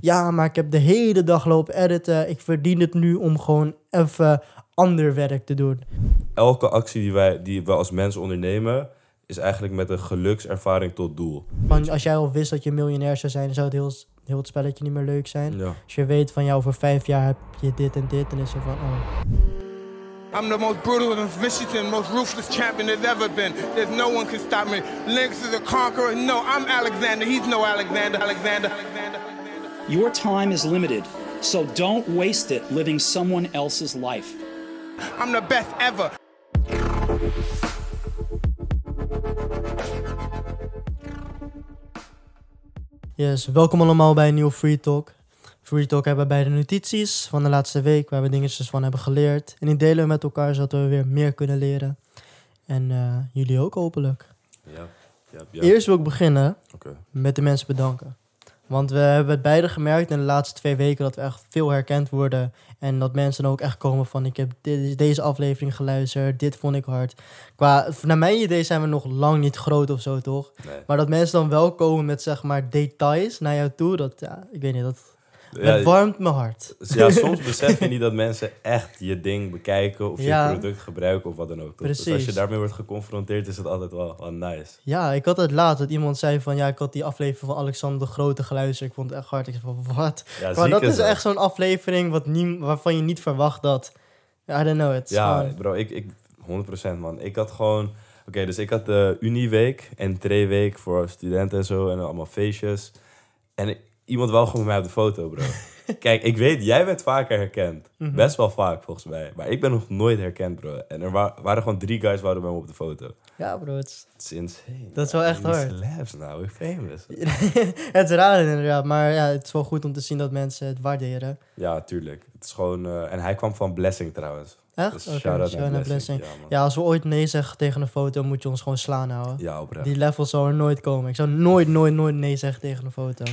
Ja, maar ik heb de hele dag lopen editen. Ik verdien het nu om gewoon even ander werk te doen. Elke actie die wij, die we als mens ondernemen, is eigenlijk met een gelukservaring tot doel. Want als jij al wist dat je miljonair zou zijn, zou het heel, heel het spelletje niet meer leuk zijn. Ja. Als je weet van jou over vijf jaar heb je dit en dit, dan is er van, oh, I'm the most brutal and vicious and most ruthless champion there's ever been. There's no one can stop me. Lynx is a conqueror. No, I'm Alexander. He's no Alexander. Alexander. Alexander. Your time is limited, so don't waste it living someone else's life. I'm the best ever. Yes, welkom allemaal bij een nieuwe Free Talk. Free Talk hebben we bij de notities van de laatste week, waar we dingetjes van hebben geleerd. En die delen we met elkaar, zodat we weer meer kunnen leren. En eh, jullie ook hopelijk. Ja. Ja, ja. Eerst wil ik beginnen Oké. met de mensen bedanken. Want we hebben het beide gemerkt in de laatste twee weken dat we echt veel herkend worden. En dat mensen dan ook echt komen van ik heb dit- deze aflevering geluisterd, dit vond ik hard. Qua, naar mijn idee zijn we nog lang niet groot of zo, toch? Nee. Maar dat mensen dan wel komen met zeg maar details naar jou toe, dat, ja, ik weet niet, dat, Dat warmt mijn hart. ja, soms besef je niet dat mensen echt je ding bekijken of Ja. je product gebruiken of wat dan ook. toch? Dus als je Precies. daarmee wordt geconfronteerd, is het altijd wel, wel nice. Ja, ik had het laat dat iemand zei van ja, ik had die aflevering van Alexander de Grote geluisterd. Ik vond het echt hard. Ik zei van wat? Ja, Maar dat is dat. echt zo'n aflevering wat nie, waarvan je niet verwacht dat. I don't know, het is Ja, gewoon- bro, ik, ik 100% man. Ik had gewoon, oké, dus ik had de Unieweek en week voor studenten en zo en allemaal feestjes. En ik- iemand wou gewoon met mij op de foto, bro. Kijk, ik weet, jij bent vaker herkend. Mhm. Best wel vaak volgens mij. Maar ik ben nog nooit herkend, bro. En er wa- waren gewoon drie guys wouden met me op de foto. Ja, bro, het is, insane. Dat is wel echt hard. celebs nou, famous. het is raar inderdaad. Maar ja, het is wel goed om te zien dat mensen het waarderen. Ja, tuurlijk. Het is gewoon... eh, en hij kwam van Blessing trouwens. Echt? Dus Oké, shout-out naar Blessing. Blessing. Ja. Ja, als we ooit nee zeggen tegen een foto, moet je ons gewoon slaan houden. Ja, oprecht. Die level zal er nooit komen. Ik zou nooit, nooit, nooit nee zeggen tegen een foto.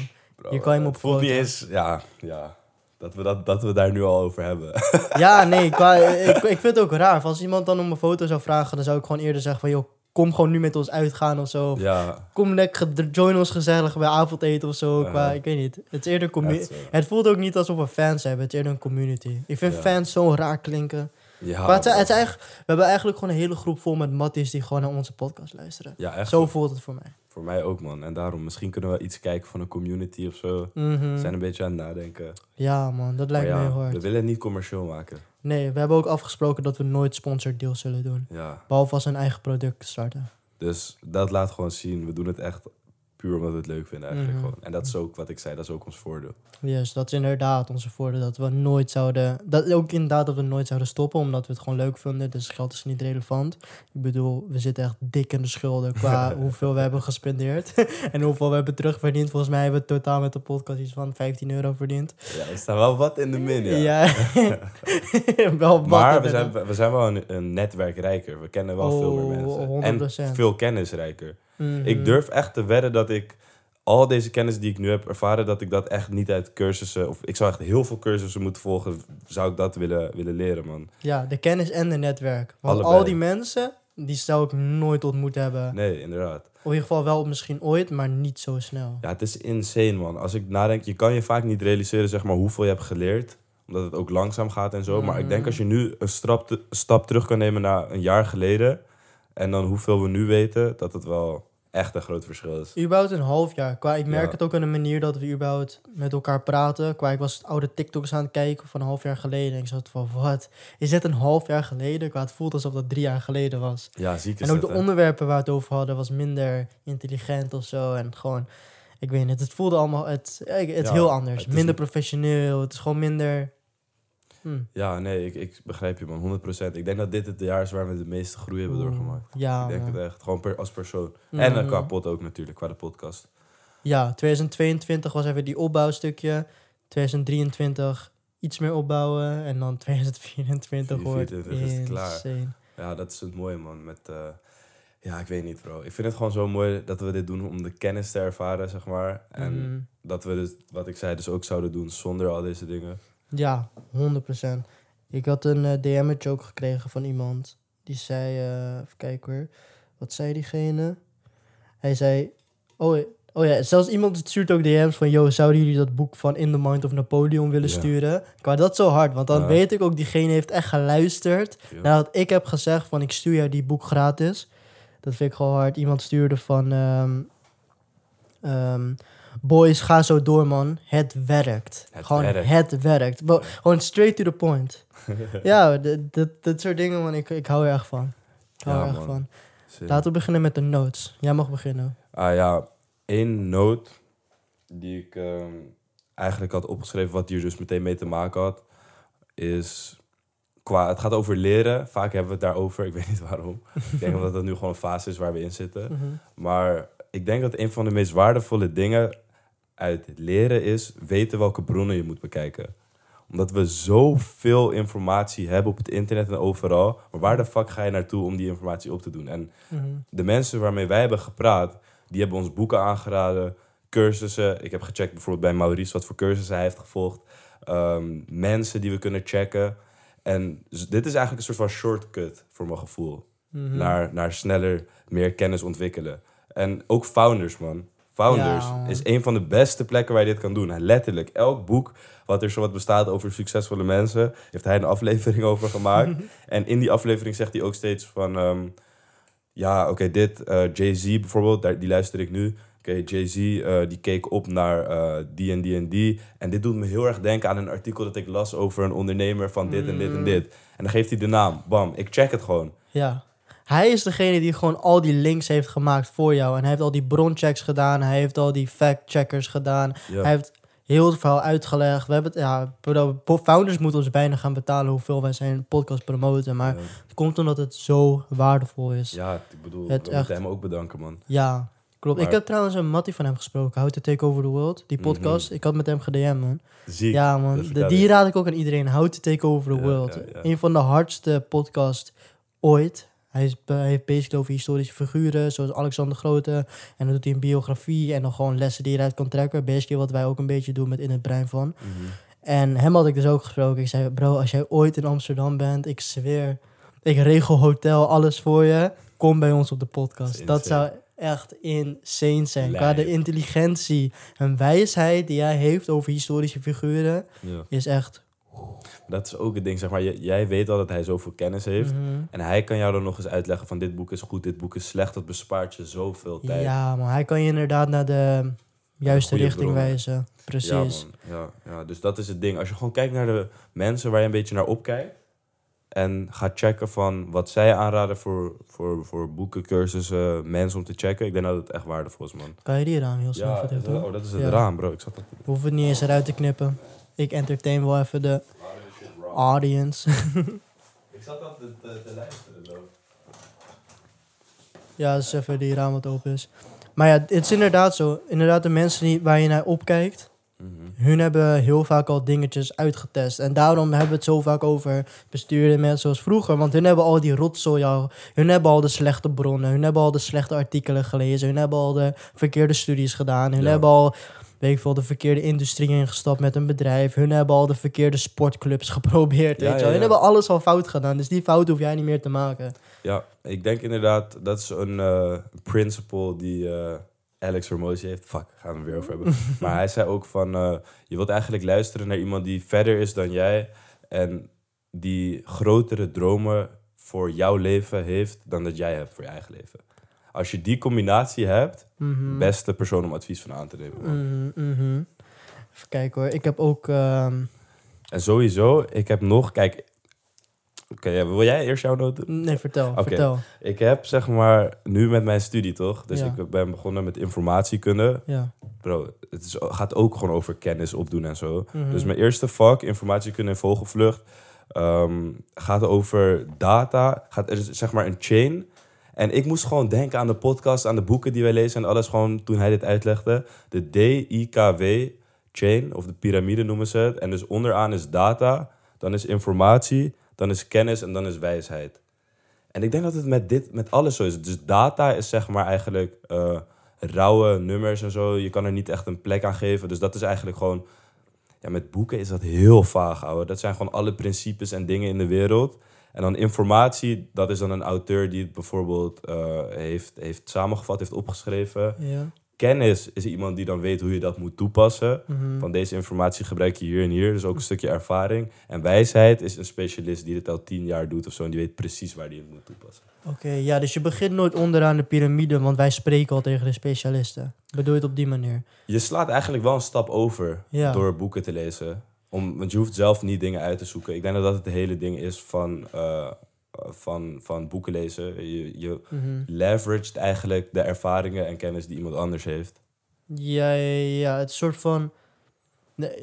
Bro, je kan hem eh, op het voelt foto. niet eens... Ja, ja. Dat we, dat, dat we daar nu al over hebben. Ja, nee, qua, ik, ik vind het ook raar. Als iemand dan om een foto zou vragen, dan zou ik gewoon eerder zeggen van... joh, kom gewoon nu met ons uitgaan of zo. Of ja, kom lekker, join ons gezellig bij avondeten of zo. Qua, ik weet niet. Het is eerder... commu- Echt zo. Het voelt ook niet alsof we fans hebben. Het is eerder een community. Ik vind Ja. fans zo raar klinken. ja, maar het, is- het is we hebben eigenlijk gewoon een hele groep vol met matties die gewoon naar onze podcast luisteren. Ja, echt. Zo voelt het voor mij. Voor mij ook, man. En daarom, misschien kunnen we iets kijken van een community of zo. Mhm. We zijn een beetje aan het nadenken. Ja, man, dat lijkt me heel we hard. willen het niet commercieel maken. Nee, we hebben ook afgesproken dat we nooit sponsored deals zullen doen. Ja, Behalve als we een eigen product starten. dus dat laat gewoon zien. We doen het echt puur omdat we het leuk vinden eigenlijk Mhm. gewoon. En dat is ook wat ik zei, dat is ook ons voordeel. Yes, dat is inderdaad onze voordeel. Dat we nooit zouden. Dat ook inderdaad dat we nooit zouden stoppen, omdat we het gewoon leuk vinden. Dus geld is niet relevant. Ik bedoel, we zitten echt dik in de schulden qua hoeveel we hebben gespendeerd. en hoeveel we hebben terugverdiend. Volgens mij hebben we totaal met de podcast iets van 15 euro verdiend. Ja, er staat wel wat in de min, ja. Ja, wel wat Maar we zijn, we zijn wel een, een netwerk rijker. We kennen wel veel meer Oh, mensen. 100%. En veel kennis rijker. Mhm. Ik durf echt te wedden dat ik al deze kennis die ik nu heb ervaren, dat ik dat echt niet uit cursussen, of ik zou echt heel veel cursussen moeten volgen, zou ik dat willen, willen leren, man. Ja, de kennis en de netwerk. Want Allebei. al die mensen, die zou ik nooit ontmoet hebben. Nee, inderdaad. Of in ieder geval wel misschien ooit, maar niet zo snel. Ja, het is insane, man. Als ik nadenk, je kan je vaak niet realiseren, zeg maar, hoeveel je hebt geleerd. Omdat het ook langzaam gaat en zo. Maar ik denk als je nu een stap, te- stap terug kan nemen naar een jaar geleden. En dan hoeveel we nu weten, dat het wel echt een groot verschil is. Überhaupt een half jaar. Qua, ik merk Ja. het ook aan de manier dat we überhaupt met elkaar praten. Qua, ik was oude TikToks aan het kijken van een half jaar geleden. En ik zat van, wat? Is dit een half jaar geleden? Qua, het voelt alsof dat drie jaar geleden was. Ja, ziek is En ook de hè? onderwerpen waar we het over hadden was minder intelligent of zo. En gewoon, ik weet niet, het voelde allemaal, het, het is Ja, heel anders. het Minder professioneel. Het is gewoon minder... hm, Ja, nee, ik, ik begrijp je, man. 100%. Ik denk dat dit het jaar is waar we de meeste groei hebben doorgemaakt. Ja, ik denk man. het echt. Gewoon per, als persoon. En eh, Mhm. qua pot ook natuurlijk, qua de podcast. Ja, 2022 was even die opbouwstukje. 2023 iets meer opbouwen. En dan 2024 wordt 2024 is het klaar. insane. Ja, dat is het mooie, man. Met, eh, ja, ik weet niet, bro. Ik vind het gewoon zo mooi dat we dit doen om de kennis te ervaren, zeg maar. En Mhm. dat we dus, wat ik zei, dus ook zouden doen zonder al deze dingen. Ja, 100%. Ik had een eh, DM'tje ook gekregen van iemand. Die zei, eh even kijken hoor. Wat zei diegene? Hij zei, oh, Oh ja, zelfs iemand stuurt ook DM's van... Yo, zouden jullie dat boek van In the Mind of Napoleon willen sturen? Ik wou dat zo hard, want dan Ja. weet ik ook... diegene heeft echt geluisterd... Ja. nadat ik heb gezegd van... ik stuur jou die boek gratis. Dat vind ik gewoon hard. Iemand stuurde van... ehm, ehm, Boys, ga zo door, man. Het werkt. Het gewoon, werkt. het werkt. Bo- gewoon straight to the point. ja, dit soort dingen, man. Ik, ik hou er echt van. Ik hou Ja, er echt man. van. Laten we beginnen met de notes. Jij mag beginnen. Ah ja, één note die ik ehm, eigenlijk had opgeschreven, wat hier dus meteen mee te maken had, is qua, het gaat over leren. Vaak hebben we het daarover, ik weet niet waarom. ik denk omdat dat nu gewoon een fase is waar we in zitten. Mhm. Maar ik denk dat een van de meest waardevolle dingen uit leren is weten welke bronnen je moet bekijken. Omdat we zoveel informatie hebben op het internet en overal. Maar waar de fuck ga je naartoe om die informatie op te doen? En Mhm. de mensen waarmee wij hebben gepraat, die hebben ons boeken aangeraden, cursussen. Ik heb gecheckt bijvoorbeeld bij Maurice wat voor cursussen hij heeft gevolgd. Ehm, mensen die we kunnen checken. En dit is eigenlijk een soort van shortcut voor mijn gevoel. Mhm. Naar, naar sneller meer kennis ontwikkelen. En ook Founders, man. Founders Ja, is een van de beste plekken waar je dit kan doen. Letterlijk, elk boek wat er zo wat bestaat over succesvolle mensen, heeft hij een aflevering over gemaakt. en in die aflevering zegt hij ook steeds van, ehm, ja, oké, dit, eh, Jay-Z bijvoorbeeld, daar, die luister ik nu. Oké, Jay-Z, eh, die keek op naar eh, die en die en die. En dit doet me heel erg denken aan een artikel dat ik las over een ondernemer van dit en dit en dit. En dan geeft hij de naam, bam, ik check het gewoon. Ja. Hij is degene die gewoon al die links heeft gemaakt voor jou. En hij heeft al die bronchecks gedaan. Hij heeft al die fact-checkers gedaan. Ja. Hij heeft heel het verhaal uitgelegd. We hebben het, ja, Founders moeten ons bijna gaan betalen hoeveel wij zijn podcast promoten. Maar Ja. het komt omdat het zo waardevol is. Ja, Ja, ik bedoel, Het we echt- moeten hem ook bedanken, man. klopt. Maar- Ik heb trouwens een mattie van hem gesproken. How to Take Over the World. Die podcast. Ik had met hem gedm, man. Ziek. Ja, man. De, die raad ik ook aan iedereen. How to Take Over the Ja, World. ja, ja. Een van de hardste podcasts ooit. Hij, is, hij heeft bezig over historische figuren, zoals Alexander de Grote. En dan doet hij een biografie en dan gewoon lessen die je eruit kan trekken. Basically wat wij ook een beetje doen met In het Brein van. Mhm. En hem had ik dus ook gesproken. Ik zei, bro, als jij ooit in Amsterdam bent, ik zweer, ik regel hotel, alles voor je. Kom bij ons op de podcast. Dat zou echt insane zijn. Qua de intelligentie en wijsheid die hij heeft over historische figuren, Ja. is echt... Dat is ook het ding, zeg maar. Jij weet al dat hij zoveel kennis heeft. Mhm. En hij kan jou dan nog eens uitleggen van dit boek is goed, dit boek is slecht. Dat bespaart je zoveel tijd. Ja, maar hij kan je inderdaad naar de juiste richting bronnen. wijzen. Precies. Ja. Ja, ja, dus dat is het ding. Als je gewoon kijkt naar de mensen waar je een beetje naar opkijkt. En gaat checken van wat zij aanraden voor, voor, voor boeken, cursussen, mensen om te checken. Ik denk dat het echt waardevol is, man. kan je die raam heel snel Ja, oh, dat is het Ja. raam, bro. Ik zat dat We hoeven het niet eens eruit te knippen. Ik entertain wel even de audience. Ik zat dat te, te, te luisteren, bro. ja, dus even die raam wat open is. Maar ja, het is inderdaad zo. Inderdaad, de mensen die, waar je naar opkijkt, Mhm. hun hebben heel vaak al dingetjes uitgetest. En daarom hebben we het zo vaak over bestuurde mensen zoals vroeger. Want hun hebben al die rotzooi al. Hun hebben al de slechte bronnen. Hun hebben al de slechte artikelen gelezen. Hun hebben al de verkeerde studies gedaan. Hun Ja. hebben al, weet ik veel, de verkeerde industrie ingestapt met een bedrijf. Hun hebben al de verkeerde sportclubs geprobeerd. Ja, weet je wel. Hun hebben alles al fout gedaan. Dus die fout hoef jij niet meer te maken. Ja, ik denk inderdaad, dat is een eh, principle die eh, Alex Hormozy heeft. Fuck, gaan we het weer over hebben. maar hij zei ook van, eh, je wilt eigenlijk luisteren naar iemand die verder is dan jij. En die grotere dromen voor jouw leven heeft dan dat jij hebt voor je eigen leven. Als je die combinatie hebt, Mhm. beste persoon om advies van aan te nemen. mhm. Even kijken hoor. Ik heb ook... ehm, En sowieso, ik heb nog, kijk, oké, wil jij eerst jouw noten? doen? Nee, vertel. Vertel. Ik heb zeg maar nu met mijn studie toch, dus Ja. ik ben begonnen met informatiekunde. Ja. Bro, het is, gaat ook gewoon over kennis opdoen en zo. Dus mijn eerste vak, informatiekunde en vogelvlucht, ehm, gaat over data. Gaat, er is zeg maar een chain. En ik moest gewoon denken aan de podcast, aan de boeken die wij lezen en alles gewoon toen hij dit uitlegde. De DIKW chain, of de piramide noemen ze het. En dus onderaan is data, dan is informatie, dan is kennis en dan is wijsheid. En ik denk dat het met dit, met alles zo is. Dus data is zeg maar eigenlijk eh, rauwe nummers en zo. Je kan er niet echt een plek aan geven. Dus dat is eigenlijk gewoon... Ja, met boeken is dat heel vaag, ouwe. Dat zijn gewoon alle principes en dingen in de wereld. En dan informatie, dat is dan een auteur die het bijvoorbeeld eh, heeft, heeft samengevat, heeft opgeschreven. Ja. Kennis is iemand die dan weet hoe je dat moet toepassen. Mhm. Van deze informatie gebruik je hier en hier. Dus ook een stukje ervaring. En wijsheid is een specialist die dit al tien jaar doet of zo. En die weet precies waar die het moet toepassen. Oké, ja, dus je begint nooit onderaan de piramide, want wij spreken al tegen de specialisten. Bedoel je het op die manier? Je slaat eigenlijk wel een stap over Ja. door boeken te lezen. Om, want je hoeft zelf niet dingen uit te zoeken. Ik denk dat dat het hele ding is van, eh, van, van boeken lezen. Je, je Mhm. leveraged eigenlijk de ervaringen en kennis die iemand anders heeft. Ja, ja, ja, het soort van...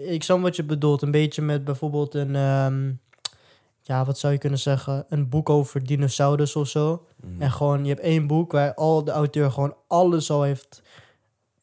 Ik snap wat je bedoelt. Een beetje met bijvoorbeeld een... ehm, ja, wat zou je kunnen zeggen? Een boek over dinosaurus of zo. Mhm. En gewoon, je hebt één boek waar al de auteur gewoon alles al heeft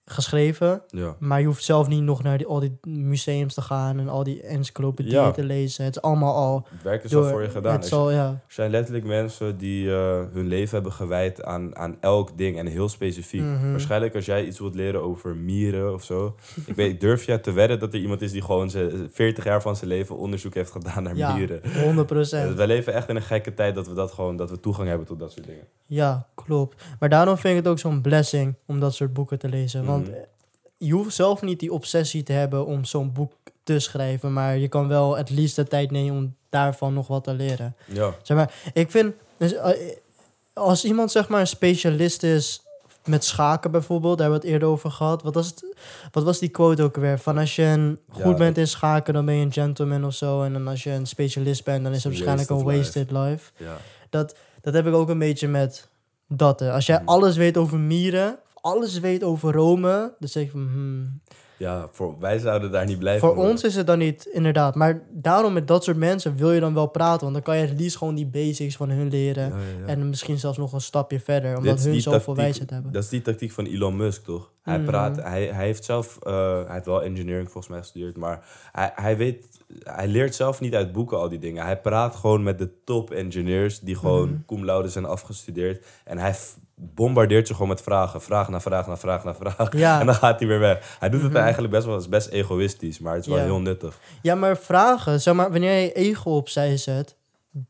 geschreven. Ja. Maar je hoeft zelf niet nog naar die, al die museums te gaan en al die encyclopedieën Ja. te lezen. Het is allemaal al Het werk is door... al voor je gedaan. Het Er ja. er zijn letterlijk mensen die eh, hun leven hebben gewijd aan, aan elk ding en heel specifiek. Mhm. Waarschijnlijk als jij iets wilt leren over mieren of zo. ik weet, durf jij te wedden dat er iemand is die gewoon zijn 40 jaar van zijn leven onderzoek heeft gedaan naar Ja, mieren. 100 Ja, procent. wij leven echt in een gekke tijd dat we dat gewoon dat we toegang hebben tot dat soort dingen. Ja, klopt. Maar daarom vind ik het ook zo'n blessing om dat soort boeken te lezen. Want Mhm. eh, je hoeft zelf niet die obsessie te hebben om zo'n boek te schrijven. Maar je kan wel het liefst de tijd nemen om daarvan nog wat te leren. Ja. Zeg maar, ik vind... Dus, eh, als iemand zeg maar een specialist is met schaken bijvoorbeeld, daar hebben we het eerder over gehad. Wat was, het, wat was die quote ook weer? Van als je een, Ja, goed bent in schaken, dan ben je een gentleman of zo. En dan als je een specialist bent, dan is het waarschijnlijk een wasted life. ja. Dat, dat heb ik ook een beetje met dat. hè. Als jij Mhm. alles weet over mieren, alles weet over Rome, dan zeg ik van... hmm. Ja, voor, wij zouden daar niet blijven Voor worden. ons is het dan niet, inderdaad. Maar daarom met dat soort mensen wil je dan wel praten. Want dan kan je het liefst gewoon die basics van hun leren. Ja, ja, ja. En misschien zelfs nog een stapje verder, omdat hun zoveel wijsheid hebben. Dat is die tactiek van Elon Musk, toch? Hij Mhm. praat, hij, hij heeft zelf, eh, hij heeft wel engineering volgens mij gestudeerd, maar hij, hij weet, hij leert zelf niet uit boeken al die dingen. Hij praat gewoon met de top engineers die gewoon Mhm. cum laude zijn afgestudeerd. En hij bombardeert je gewoon met vragen, vraag na vraag na vraag na vraag. Ja. En dan gaat hij weer weg. Hij doet het Mhm. eigenlijk best wel, is best egoïstisch, maar het is wel Ja. heel nuttig. Ja, maar vragen, zeg maar, wanneer je ego opzij zet,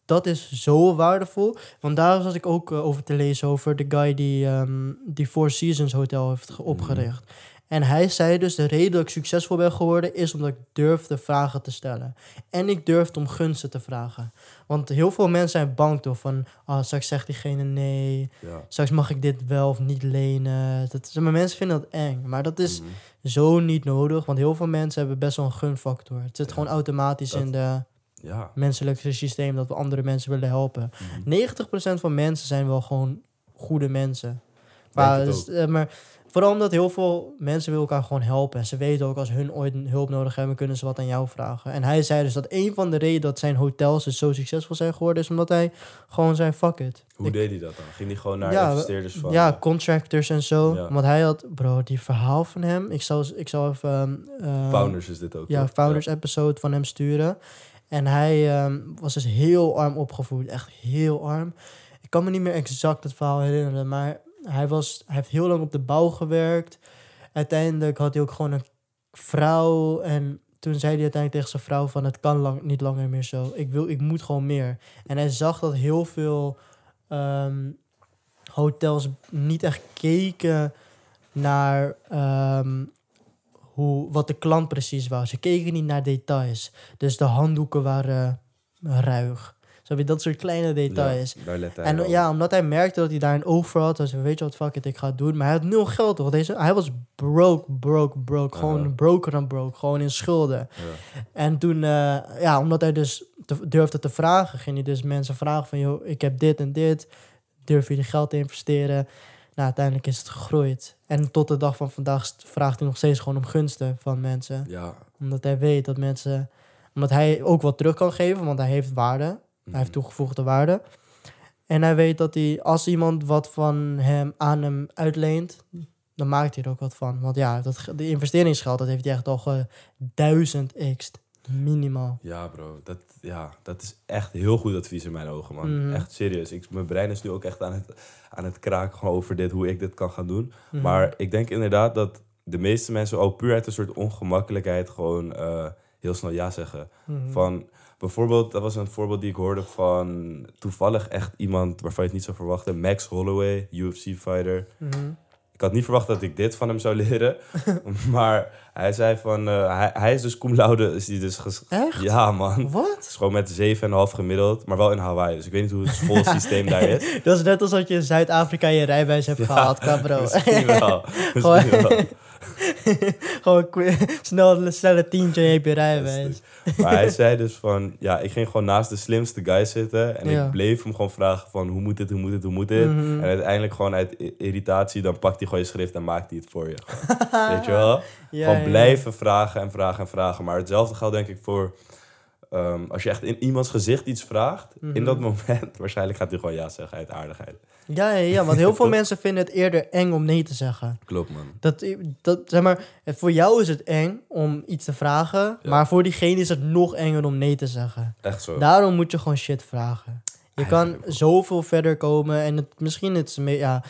dat is zo waardevol. Want daar zat ik ook eh, over te lezen over de guy die ehm, die Four Seasons Hotel heeft Mhm. ge- opgericht. En hij zei dus, de reden dat ik succesvol ben geworden, is omdat ik durfde vragen te stellen. En ik durfde om gunsten te vragen. Want heel veel mensen zijn bang toch van, ah, straks zegt diegene nee, Ja. straks mag ik dit wel of niet lenen. Dat, maar mensen vinden dat eng, maar dat is Mhm. zo niet nodig, want heel veel mensen hebben best wel een gunfactor. Het zit Ja, gewoon automatisch dat- in de Ja. menselijke systeem dat we andere mensen willen helpen. Mhm. 90% van mensen zijn wel gewoon goede mensen. Maar, dus, eh, maar vooral omdat heel veel mensen willen elkaar gewoon helpen. En ze weten ook als hun ooit hulp nodig hebben, kunnen ze wat aan jou vragen. En hij zei dus dat een van de redenen dat zijn hotels dus zo succesvol zijn geworden, is omdat hij gewoon zei, fuck it. Hoe Ik- deed hij dat dan? Ging hij gewoon naar Ja, investeerders van... ja, contractors en zo. Ja. Want hij had, bro, die verhaal van hem. Ik zal, ik zal even. ehm, ehm, Founders is dit ook, Ja, toch? Founders episode van hem sturen. En hij ehm, was dus heel arm opgevoed. Echt heel arm. Ik kan me niet meer exact het verhaal herinneren. Maar hij, was, hij heeft heel lang op de bouw gewerkt. Uiteindelijk had hij ook gewoon een vrouw. En toen zei hij uiteindelijk tegen zijn vrouw van... Het kan lang, niet langer meer zo. Ik, wil, ik moet gewoon meer. En hij zag dat heel veel ehm, hotels niet echt keken naar... ehm, hoe, wat de klant precies wou. Ze keken niet naar details. Dus de handdoeken waren ruig. Je dat soort kleine details. Ja, daar let hij en wel ja, omdat hij merkte dat hij daar een oog voor had, dus weet je wat, fuck it, ik ga het doen. Maar hij had nul geld, toch? Deze, hij was broke, broke, broke. Gewoon broker dan broke. Gewoon in schulden. Ja. En toen, eh, ja, omdat hij dus te- durfde te vragen, ging hij dus mensen vragen van, joh, ik heb dit en dit. Durf jullie geld te investeren? Nou, uiteindelijk is het gegroeid. En tot de dag van vandaag vraagt hij nog steeds gewoon om gunsten van mensen. Ja. Omdat hij weet dat mensen... Omdat hij ook wat terug kan geven, want hij heeft waarde. Hij heeft Mhm. toegevoegde waarde. En hij weet dat hij, als iemand wat van hem aan hem uitleent, dan maakt hij er ook wat van. Want ja, dat, de investeringsgeld, dat heeft hij echt al duizend x minimaal. Ja, bro. Dat, ja, dat is echt heel goed advies in mijn ogen, man. Mhm. Echt serieus. Ik, mijn brein is nu ook echt aan het, aan het kraken gewoon over dit, hoe ik dit kan gaan doen. Mhm. Maar ik denk inderdaad dat de meeste mensen ook puur uit een soort ongemakkelijkheid gewoon eh, heel snel ja zeggen. Mhm. Van bijvoorbeeld, dat was een voorbeeld die ik hoorde van toevallig echt iemand waarvan je het niet zou verwachten. Max Holloway, UFC fighter. Mhm. Ik had niet verwacht dat ik dit van hem zou leren. maar hij zei van, eh, hij, hij is dus cum laude, is hij dus Echt? Ja, man. Wat? is gewoon met 7,5 gemiddeld, maar wel in Hawaii. Dus ik weet niet hoe het schoolsysteem daar is. Dat is net alsof je in Zuid-Afrika je rijbewijs hebt gehaald, qua bro. Misschien wel. Gewoon- Misschien wel. Gewoon snel, snelle tientje heb je rijbewijs. Maar hij zei dus van, ja, ik ging gewoon naast de slimste guy zitten. En Ja. ik bleef hem gewoon vragen van, hoe moet dit, hoe moet dit, hoe moet dit? Mhm. En uiteindelijk gewoon uit irritatie, dan pakt hij gewoon je schrift en maakt hij het voor je. Gewoon. Weet je wel? Ja, gewoon blijven vragen en vragen en vragen. Maar hetzelfde geldt denk ik voor, ehm, als je echt in iemands gezicht iets vraagt, in Mhm. dat moment, waarschijnlijk gaat hij gewoon ja zeggen uit aardigheid. Ja, ja, ja, want heel veel mensen vinden het eerder eng om nee te zeggen. Klopt man. Dat, dat, zeg maar, voor jou is het eng om iets te vragen, Ja. maar voor diegene is het nog enger om nee te zeggen. Echt zo. Daarom moet je gewoon shit vragen. Je kan Eigenlijk zoveel verder komen en het, misschien het is ja,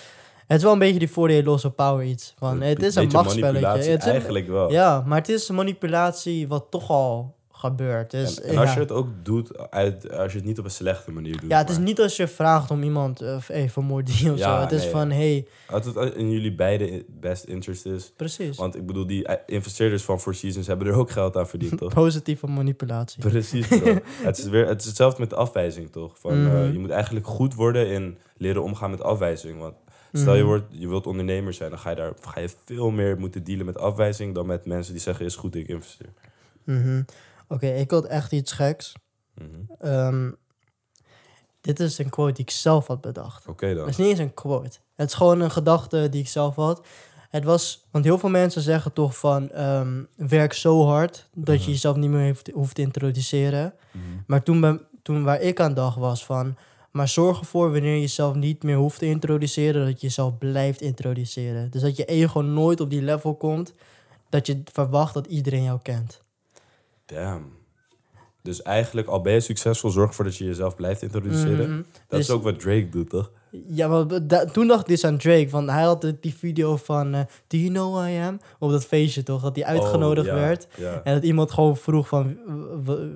het is wel een beetje die voordeelloze power iets. Van, het is een manipulatie, Het is een- eigenlijk wel. ja, maar het is manipulatie wat toch al gebeurt. Dus, En, en als ja. je het ook doet, uit, als je het niet op een slechte manier doet. ja, het is niet als je vraagt om iemand uh, hey, vermoord die of Ja, zo. Het is van, hey, Als het in jullie beide best interest is. precies. Want ik bedoel, die eh, investeerders van Four Seasons hebben er ook geld aan verdiend, toch? Positieve manipulatie. Precies, bro. het, is weer, het is hetzelfde met de afwijzing, toch? Van, eh, Mhm. je moet eigenlijk goed worden in leren omgaan met afwijzing. Want stel je, Mhm. wordt, je wilt ondernemer zijn, dan ga je, daar, ga je veel meer moeten dealen met afwijzing dan met mensen die zeggen, is goed, ik investeer. Mhm. Oké, ik had echt iets geks. Mhm. Ehm, dit is een quote die ik zelf had bedacht. Oké Het dan. is niet eens een quote. Het is gewoon een gedachte die ik zelf had. Het was, want heel veel mensen zeggen toch van ehm, werk zo hard dat je Mhm. jezelf niet meer heeft, hoeft te introduceren. Mhm. Maar toen, ben, toen waar ik aan dacht was van, maar zorg ervoor wanneer je jezelf niet meer hoeft te introduceren, dat je jezelf blijft introduceren. Dus dat je ego nooit op die level komt dat je verwacht dat iedereen jou kent. Damn. Dus eigenlijk, al ben je succesvol, zorg ervoor dat je jezelf blijft introduceren. Mhm. Dat Dus- is ook wat Drake doet, toch? Ja, maar da- toen dacht ik dus aan Drake, want hij had die video van eh, Do you know who I am? Op dat feestje toch, dat hij uitgenodigd Oh, ja, werd. Ja, En dat iemand gewoon vroeg van,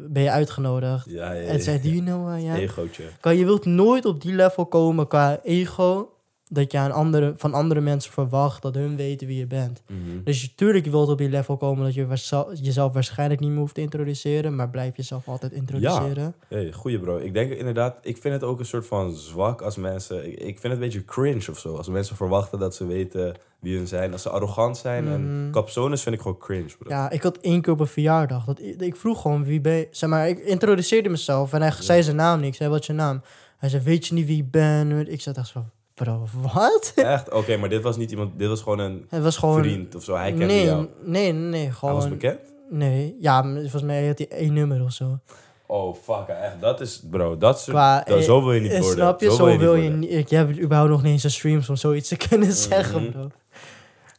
ben je uitgenodigd? ja. En zei, do you know who I am? Egootje. Kan, je wilt nooit op die level komen qua ego, dat je aan andere, van andere mensen verwacht dat hun weten wie je bent. Mhm. Dus je, tuurlijk je wilt op die level komen dat je jezelf waarschijnlijk niet meer hoeft te introduceren, maar blijf jezelf altijd introduceren. Hey, goeie bro. Ik denk inderdaad, ik vind het ook een soort van zwak als mensen. Ik, ik vind het een beetje cringe of zo. Als mensen verwachten dat ze weten wie hun zijn. Als ze arrogant zijn. En Mhm. capsones vind ik gewoon cringe, bro. Ja, ik had één keer op een verjaardag. Dat, ik, ik vroeg gewoon wie ben je? Zeg maar, ik introduceerde mezelf en hij zei zijn naam niet. Ik zei, wat is je naam? Hij zei, weet je niet wie ik ben? Ik zat echt zo, bro, wat? Echt? Oké, maar dit was niet iemand. Dit was gewoon een Het was gewoon... vriend of zo. Hij kende nee, jou. nee, nee, Hij gewoon... was bekend? Nee, ja, volgens mij had hij één nummer of zo. Oh, fuck. Echt, dat is. Bro, dat is. Qua, dat- zo wil je niet eh, worden. Snap je? Zo, wil je wil niet je worden. niet... Ik heb überhaupt nog niet eens een streams om zoiets te kunnen zeggen, Mhm. bro.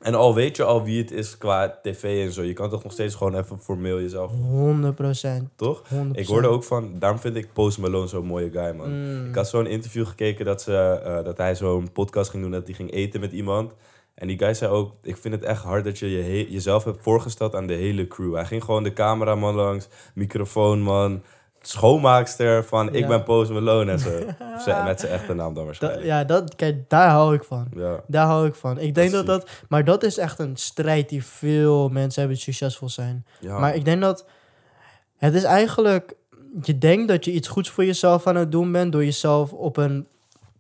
En al weet je al wie het is qua tv en zo. Je kan toch nog steeds gewoon even formeel jezelf. 100 procent. Toch? Ik hoorde ook van. Daarom vind ik Post Malone zo'n mooie guy, man. Mm. Ik had zo'n interview gekeken dat, ze, eh, dat hij zo'n podcast ging doen, dat hij ging eten met iemand. En die guy zei ook, ik vind het echt hard dat je, je jezelf hebt voorgesteld aan de hele crew. Hij ging gewoon de cameraman langs, microfoonman, schoonmaakster van ik Ja. ben Post Malone en zo. Met zijn echte naam dan Da- waarschijnlijk. ja, dat, kijk, daar hou ik van. ja. Daar hou ik van. Ik denk dat Dat dat... Maar dat is echt een strijd die veel mensen hebben die succesvol zijn. Maar ik denk dat... Het is eigenlijk... Je denkt dat je iets goeds voor jezelf aan het doen bent... door jezelf op een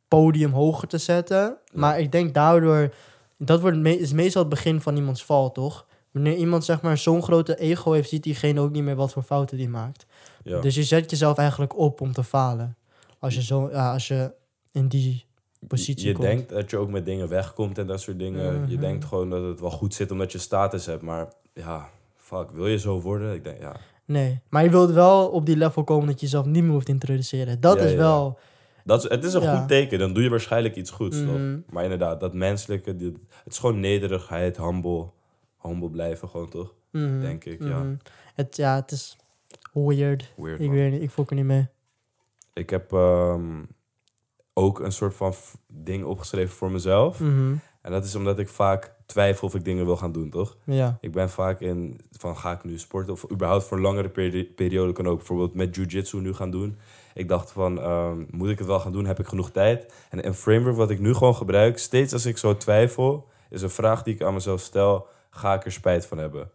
podium hoger te zetten. Maar ik denk daardoor... Dat wordt me- is meestal het begin van iemands val, toch? Wanneer iemand zeg maar zo'n grote ego heeft... ziet diegene ook niet meer wat voor fouten die maakt. Ja. Dus je zet jezelf eigenlijk op om te falen. Als je, zo, ja, als je in die positie je komt. denkt dat je ook met dingen wegkomt en dat soort dingen. Je Mhm. denkt gewoon dat het wel goed zit omdat je status hebt. Maar ja, fuck, wil je zo worden? Ik denk, ja. Nee, maar je wilt wel op die level komen dat je jezelf niet meer hoeft te introduceren. Dat Ja, is ja. wel... Dat is, het is een Ja. goed teken, dan doe je waarschijnlijk iets goeds, toch? Mhm. Maar inderdaad, dat menselijke, die- het is gewoon nederigheid, humble, humble blijven gewoon, toch? mhm, Denk ik, ja. Het, ja, het is weird. Weird, Ik man. weet niet, ik fok er niet mee. Ik heb ehm, ook een soort van ding opgeschreven voor mezelf. Mhm, En dat is omdat ik vaak twijfel of ik dingen wil gaan doen, toch? Ja. Ik ben vaak in van ga ik nu sporten of überhaupt voor een langere peri- periode kan ook bijvoorbeeld met jujitsu nu gaan doen. Ik dacht van ehm, moet ik het wel gaan doen? Heb ik genoeg tijd? En een framework wat ik nu gewoon gebruik, steeds als ik zo twijfel, is een vraag die ik aan mezelf stel: ga ik er spijt van hebben?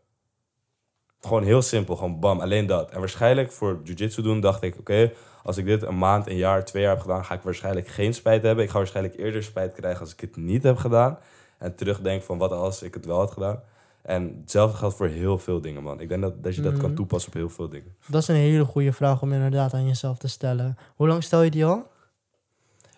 Gewoon heel simpel, gewoon bam, alleen dat. En waarschijnlijk voor jiu-jitsu doen dacht ik: oké, als ik dit een maand, een jaar, twee jaar heb gedaan, ga ik waarschijnlijk geen spijt hebben. Ik ga waarschijnlijk eerder spijt krijgen als ik het niet heb gedaan. En terugdenk van wat als ik het wel had gedaan. En hetzelfde geldt voor heel veel dingen, man. Ik denk dat, dat je dat kan Mhm. toepassen op heel veel dingen. Dat is een hele goede vraag om inderdaad aan jezelf te stellen. Hoe lang stel je die al?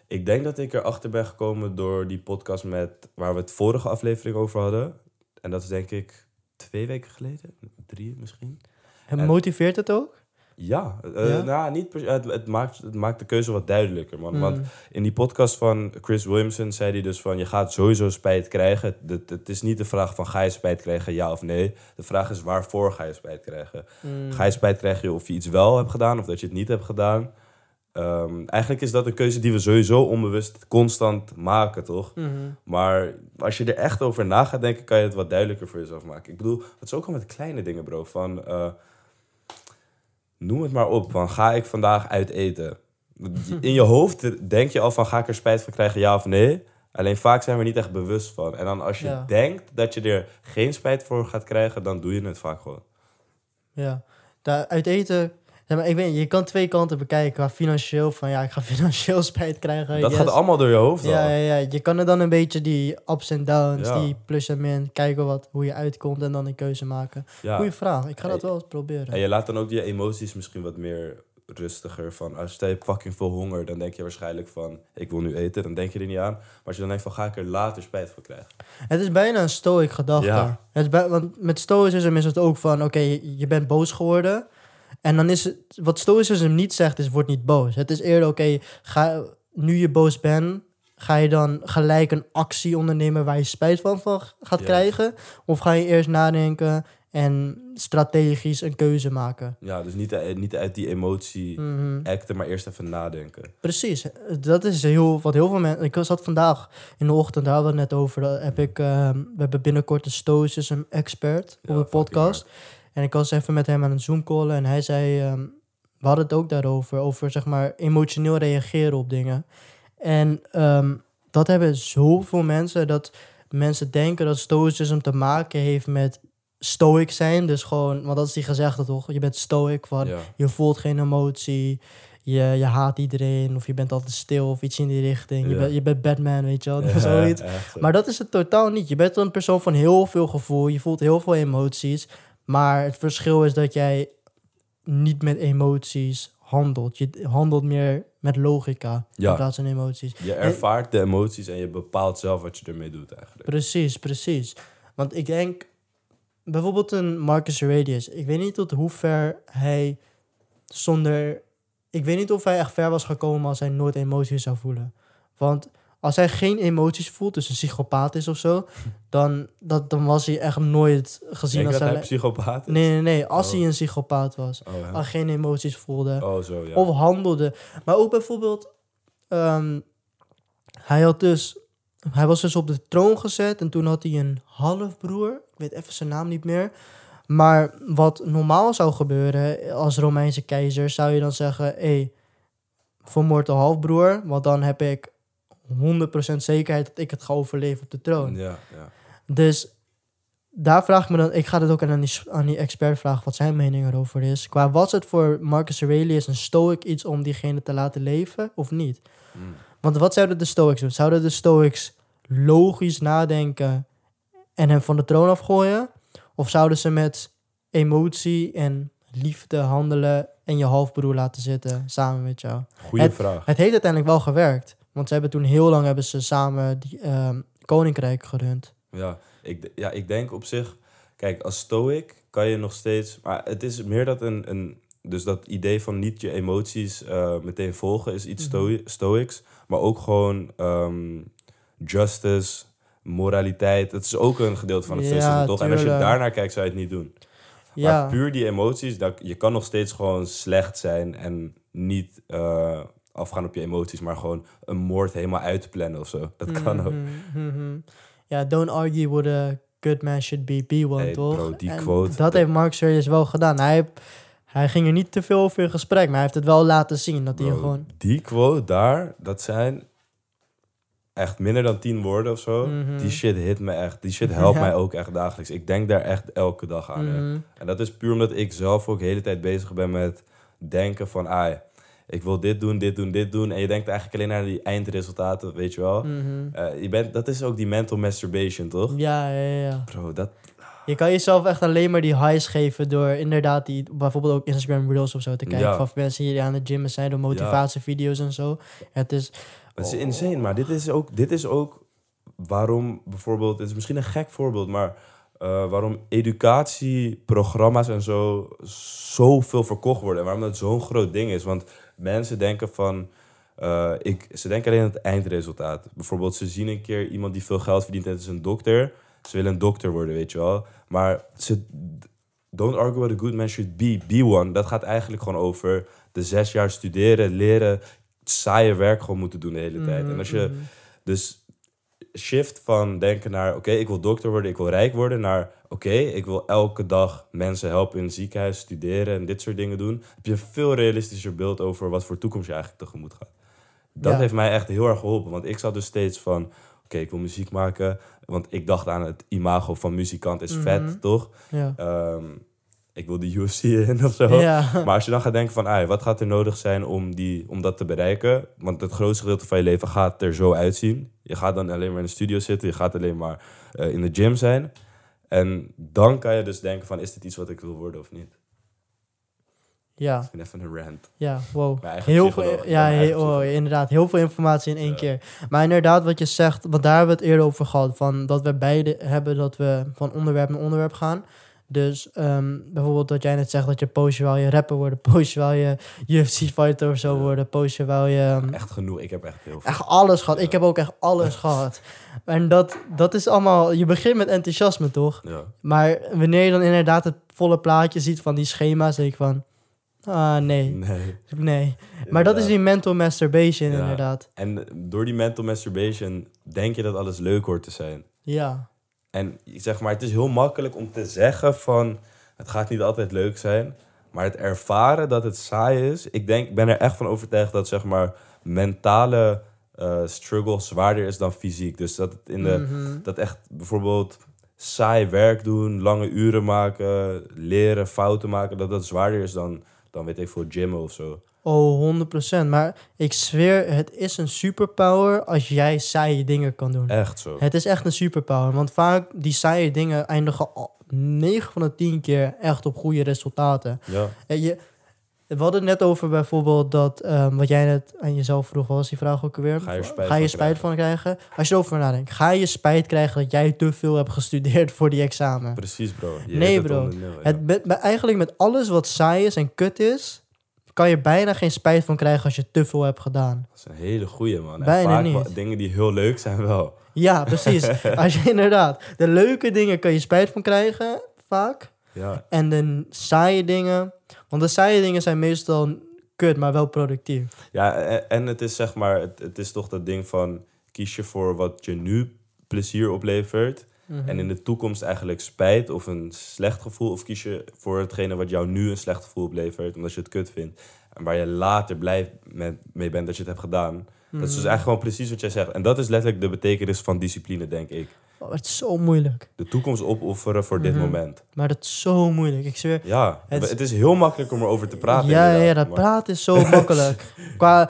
Ik denk dat ik erachter ben gekomen door die podcast met waar we het vorige aflevering over hadden. En dat is denk ik twee weken geleden, drie misschien. En En- motiveert het ook? Ja, eh, Ja? nou niet per- het, het, maakt, het maakt de keuze wat duidelijker, man. Mm. Want in die podcast van Chris Williamson zei hij dus van... je gaat sowieso spijt krijgen. Het, het is niet de vraag van ga je spijt krijgen, ja of nee. De vraag is waarvoor ga je spijt krijgen. Mm. Ga je spijt krijgen of je iets wel hebt gedaan of dat je het niet hebt gedaan. Ehm, eigenlijk is dat een keuze die we sowieso onbewust constant maken, toch? Mhm. Maar als je er echt over na gaat denken, kan je het wat duidelijker voor jezelf maken. Ik bedoel, het is ook al met kleine dingen, bro. Van, eh, noem het maar op. Van, ga ik vandaag uit eten? In je hoofd denk je al van, ga ik er spijt van krijgen, ja of nee? Alleen vaak zijn we er niet echt bewust van. En dan als je Ja. denkt dat je er geen spijt voor gaat krijgen, dan doe je het vaak gewoon. Ja. Daar, uit eten... Ja, maar ik weet, je kan twee kanten bekijken. Qua financieel, van ja, ik ga financieel spijt krijgen. Dat gaat allemaal door je hoofd Ja, ja, ja, je kan er dan een beetje die ups en downs, Ja. die plus en min, kijken wat, hoe je uitkomt en dan een keuze maken. Ja. Goeie vraag, ik ga dat wel eens proberen. En je laat dan ook je emoties misschien wat meer rustiger. Van als je hebt fucking veel honger, dan denk je waarschijnlijk van ik wil nu eten. Dan denk je er niet aan. Maar als je dan denkt van ga ik er later spijt van krijgen. Het is bijna een stoic gedachte. Ja. Het is bij- want met stoicism is het ook van, oké, je, je bent boos geworden. En dan is het, wat stoicism niet zegt, is word niet boos. Het is eerder, oké, ga nu je boos bent, ga je dan gelijk een actie ondernemen waar je spijt van, van gaat Ja. krijgen? Of ga je eerst nadenken en strategisch een keuze maken? Ja, dus niet, uit- niet uit die emotie Mhm. acten, maar eerst even nadenken. Precies, dat is heel, wat heel veel mensen... Ik zat vandaag in de ochtend, daar hadden we het net over. Heb ik, ehm, we hebben binnenkort een stoicism expert Ja, op de podcast. En ik was even met hem aan een Zoom callen en hij zei... ehm, we hadden het ook daarover, over zeg maar emotioneel reageren op dingen. En ehm, dat hebben zoveel mensen, dat mensen denken dat stoicism te maken heeft met stoic zijn. Dus gewoon, want dat is die gezegde toch? Je bent stoic van Ja. je voelt geen emotie. Je, je haat iedereen. Of je bent altijd stil of iets in die richting. Je, bent, je bent Batman, weet je wel. Ja, Zoiets. echt. Maar dat is het totaal niet. Je bent een persoon van heel veel gevoel. Je voelt heel veel emoties. Maar het verschil is dat jij niet met emoties handelt. Je handelt meer met logica Ja. in plaats van emoties. Je ervaart de emoties en je bepaalt zelf wat je ermee doet eigenlijk. Precies, precies. Want ik denk, bijvoorbeeld een Marcus Aurelius. Ik weet niet tot hoe ver hij zonder... Ik weet niet of hij echt ver was gekomen als hij nooit emoties zou voelen. Want als hij geen emoties voelt, dus een psychopaat is of zo... dan, dat, dan was hij echt nooit gezien Denk als... dat hij hij- psychopaat is? Nee, nee, nee. Als Oh. hij een psychopaat was. Oh, ja. Als geen emoties voelde. oh zo, ja. Of handelde. Maar ook bijvoorbeeld, ehm, hij had dus, hij was dus op de troon gezet en toen had hij een halfbroer. Ik weet even zijn naam niet meer. Maar wat normaal zou gebeuren als Romeinse keizer, zou je dan zeggen: hé, hey, vermoord de halfbroer, want dan heb ik 100% zekerheid dat ik het ga overleven op de troon. Ja, ja. Dus daar vraag ik me dan, ik ga het ook aan die, aan die expert vragen wat zijn mening erover is. Qua was het voor Marcus Aurelius een stoic iets om diegene te laten leven of niet? Mm. Want wat zouden de stoics doen? Zouden de stoics logisch nadenken en hem van de troon afgooien? Of zouden ze met emotie en liefde handelen en je halfbroer laten zitten samen met jou? Goeie Het- vraag. Het heeft uiteindelijk wel gewerkt. Want ze hebben toen heel lang hebben ze samen die ehm, koninkrijk gerund. Ja ik, ja, ik denk op zich... Kijk, als stoic kan je nog steeds... Maar het is meer dat een... een dus dat idee van niet je emoties eh, meteen volgen is iets Mhm. stoi- stoics. Maar ook gewoon ehm, justice, moraliteit. Het is ook een gedeelte van het Ja, stoïcisme, toch? En als je daarnaar kijkt, zou je het niet doen. Ja. Maar puur die emoties, dat, je kan nog steeds gewoon slecht zijn en niet eh, afgaan op je emoties, maar gewoon een moord helemaal uitplannen of zo. Dat kan ook. Mhm, mhm. Ja, don't argue with a good man should be, be one, Hey, toch? bro, die En quote, Dat heeft Mark Aurelius wel gedaan. Hij, hij ging er niet te veel over in gesprek, maar hij heeft het wel laten zien. Dat hij gewoon... Die quote daar, dat zijn echt minder dan tien woorden of zo. Mhm. Die shit hit me echt. Die shit helpt Ja. mij ook echt dagelijks. Ik denk daar echt elke dag aan. Mhm. En dat is puur omdat ik zelf ook de hele tijd bezig ben met denken van... Ah, ik wil dit doen, dit doen, dit doen. En je denkt eigenlijk alleen naar die eindresultaten, weet je wel. Mhm. Eh, je bent, dat is ook die mental masturbation, toch? Ja, ja, ja. Bro, dat... Je kan jezelf echt alleen maar die highs geven door inderdaad die, bijvoorbeeld ook Instagram Reels of zo te kijken. Ja. Van mensen die aan het gymmen zijn, door motivatievideo's en zo. Het is, Het is insane, maar dit is ook, dit is ook waarom bijvoorbeeld, het is misschien een gek voorbeeld, maar eh, waarom educatieprogramma's en zo zoveel verkocht worden. En waarom dat zo'n groot ding is. Want mensen denken van, eh, ik, ze denken alleen aan het eindresultaat. Bijvoorbeeld, ze zien een keer iemand die veel geld verdient en het is een dokter. Ze willen een dokter worden, weet je wel. Maar ze, don't argue what a good man should be. Be one. Dat gaat eigenlijk gewoon over de zes jaar studeren, leren, saaie werk gewoon moeten doen de hele tijd. En als je Mhm. dus shift van denken naar, oké, ik wil dokter worden, ik wil rijk worden, naar, oké, ik wil elke dag mensen helpen in het ziekenhuis, studeren en dit soort dingen doen, heb je een veel realistischer beeld over wat voor toekomst je eigenlijk tegemoet gaat. Dat Ja. heeft mij echt heel erg geholpen, want ik zat dus steeds van, oké, ik wil muziek maken, want ik dacht aan het imago van muzikant is Mhm. vet, toch? ja. Ehm, ik wil de UFC in of zo. Ja. Maar als je dan gaat denken van, ah, wat gaat er nodig zijn om, die, om dat te bereiken? Want het grootste gedeelte van je leven gaat er zo uitzien. Je gaat dan alleen maar in de studio zitten, je gaat alleen maar eh, in de gym zijn. En dan kan je dus denken van, is dit iets wat ik wil worden of niet? ja. Misschien even een rant. Ja, wow. Heel veel, ja, heel- oh, inderdaad. Heel veel informatie in één Ja. keer. Maar inderdaad, wat je zegt, want daar hebben we het eerder over gehad. Van dat we beide hebben dat we van onderwerp naar onderwerp gaan. Dus ehm, bijvoorbeeld dat jij net zegt dat je post je wel je rapper worden, post je wel je UFC-fighter of zo Ja. worden, post je wel je... ehm, Echt genoeg, ik heb echt heel veel. Echt alles gehad. Ik heb ook echt alles gehad. En dat, dat is allemaal... Je begint met enthousiasme, toch? Ja. Maar wanneer je dan inderdaad het volle plaatje ziet van die schema's, denk ik van... Ah, nee. Nee. Nee. Maar dat is die mental masturbation, inderdaad. En door die mental masturbation denk je dat alles leuk hoort te zijn. Ja. En zeg maar, het is heel makkelijk om te zeggen van... het gaat niet altijd leuk zijn. Maar het ervaren dat het saai is... ik denk, ik ben er echt van overtuigd dat zeg maar... mentale eh, struggle zwaarder is dan fysiek. Dus dat het in de... Mhm. dat echt bijvoorbeeld saai werk doen... lange uren maken, leren, fouten maken... dat dat zwaarder is dan, dan weet ik veel, gymmen of zo. Oh, 100%. Maar ik zweer, het is een superpower als jij saaie dingen kan doen. Echt zo. Het is echt een superpower. Want vaak die saaie dingen eindigen al 9 van de 10 keer echt op goede resultaten. Ja. En je, we hadden het net over bijvoorbeeld dat, ehm, wat jij net aan jezelf vroeg, was die vraag ook alweer? Ga je spijt Ga je van spijt van krijgen? Als je erover nadenkt, ga je spijt krijgen dat jij te veel hebt gestudeerd voor die examen? Precies, bro. Je Nee, het bro. onder nul, ja. Het, eigenlijk met alles wat saai is en kut is, kan je bijna geen spijt van krijgen als je te veel hebt gedaan. Dat is een hele goeie, man. En Bijna vaak niet. dingen die heel leuk zijn wel. Ja, precies. als je inderdaad, de leuke dingen kan je spijt van krijgen, vaak. Ja, En de saaie dingen, want de saaie dingen zijn meestal kut, maar wel productief. ja en, en het is zeg maar, het, het is toch dat ding van kies je voor wat je nu plezier oplevert. Mhm. En in de toekomst eigenlijk spijt of een slecht gevoel. Of kies je voor hetgene wat jou nu een slecht gevoel oplevert, omdat je het kut vindt. En waar je later blij met, mee bent dat je het hebt gedaan. Dat is dus eigenlijk gewoon precies wat jij zegt. En dat is letterlijk de betekenis van discipline, denk ik. Oh, het is zo moeilijk. De toekomst opofferen voor dit Mhm. moment. Maar dat is zo moeilijk. Ik zweer. Ja, Het het is- heel makkelijk om erover te praten. ja, ja, dat maar- praten is zo makkelijk. Qua,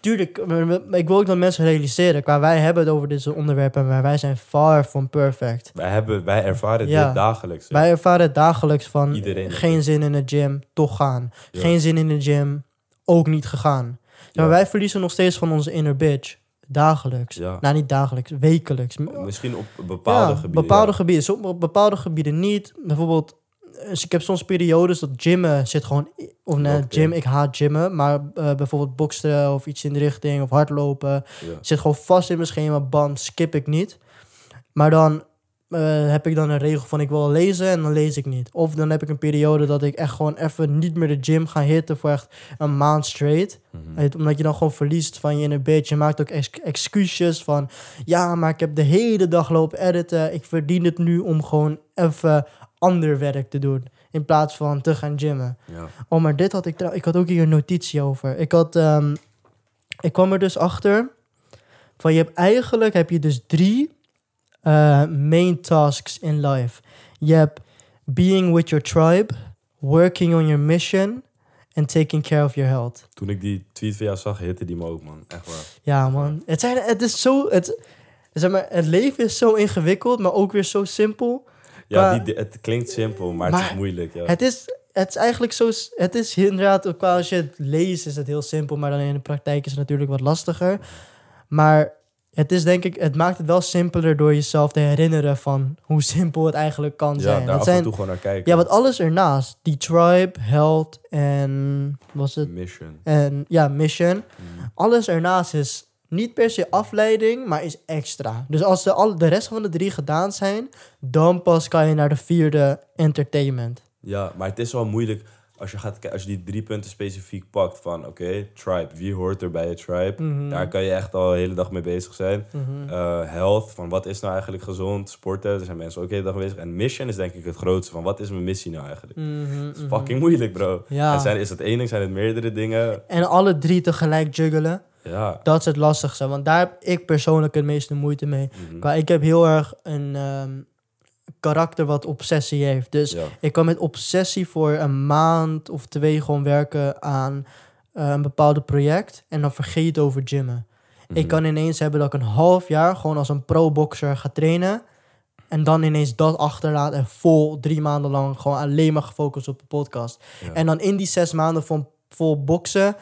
tuurlijk, maar- ik wil ook dat mensen realiseren. Qua wij hebben het over dit soort onderwerpen, maar wij zijn far from perfect. Wij, hebben, wij ervaren Ja. dit dagelijks. hè. Wij ervaren het dagelijks van Iedereen geen zin in de gym, toch gaan. Ja. Geen zin in de gym, ook niet gegaan. Ja, maar wij verliezen nog steeds van onze inner bitch. Dagelijks. Nou, niet dagelijks, wekelijks. Misschien op bepaalde gebieden. Bepaalde gebieden. Op bepaalde gebieden niet. Bijvoorbeeld, dus ik heb soms periodes dat gymmen zit gewoon... Of nee, gym, ik haat gymmen. Maar eh, bijvoorbeeld boksen of iets in de richting. Of hardlopen. Zit gewoon vast in mijn schema. Bam, skip ik niet. Maar dan eh, heb ik dan een regel van ik wil lezen en dan lees ik niet. Of dan heb ik een periode dat ik echt gewoon even niet meer de gym ga hitten voor echt een maand straight. Mhm. Omdat je dan gewoon verliest van je in een beetje. Je maakt ook ex- excuses van... Ja, maar ik heb de hele dag lopen editen. Ik verdien het nu om gewoon even ander werk te doen. In plaats van te gaan gymmen. Ja. Oh, maar dit had ik... trouw- Ik had ook hier een notitie over. Ik had... ehm, ik kwam er dus achter van je hebt eigenlijk heb je dus drie eh, main tasks in life. Je hebt being with your tribe, working on your mission and taking care of your health. Toen ik die tweet van jou zag, hitte die me ook, man. Echt waar. Ja, man. Het, zijn, het is zo... Het, zeg maar, het leven is zo ingewikkeld, maar ook weer zo simpel. Ja, die, het klinkt simpel, maar, het is moeilijk. Ja. Het is, het is eigenlijk zo... Het is inderdaad, ook als je het leest is het heel simpel, maar dan in de praktijk is het natuurlijk wat lastiger. Maar het is denk ik... Het maakt het wel simpeler door jezelf te herinneren van hoe simpel het eigenlijk kan ja, zijn. daar Dat af en zijn toe gewoon naar kijken. ja, wat alles ernaast. Die tribe, health en... Was het? Mission. En ja, mission. Mm. Alles ernaast is niet per se afleiding, maar is extra. Dus als de, al, de rest van de drie gedaan zijn, dan pas kan je naar de vierde entertainment. Ja, maar het is wel moeilijk als je, gaat, als je die drie punten specifiek pakt van... Oké, tribe. Wie hoort er bij je tribe? Mhm. Daar kan je echt al de hele dag mee bezig zijn. Mhm. Eh, health, van wat is nou eigenlijk gezond? Sporten, daar zijn mensen ook de hele dag mee bezig. En mission is denk ik het grootste. Van wat is mijn missie nou eigenlijk? Het is mhm. fucking moeilijk, bro. Ja. En zijn, is het één ding? Zijn het meerdere dingen? En alle drie tegelijk juggelen, Ja. dat is het lastigste. Want daar heb ik persoonlijk het meeste moeite mee. Mhm. Maar ik heb heel erg een ehm, karakter wat obsessie heeft. Dus Ja. Ik kan met obsessie voor een maand of twee gewoon werken aan eh, een bepaald project. En dan vergeet het over gymmen. Mhm. Ik kan ineens hebben dat ik een half jaar gewoon als een pro-boxer ga trainen. En dan ineens dat achterlaat en vol drie maanden lang gewoon alleen maar gefocust op de podcast. Ja. En dan in die zes maanden vol, vol boksen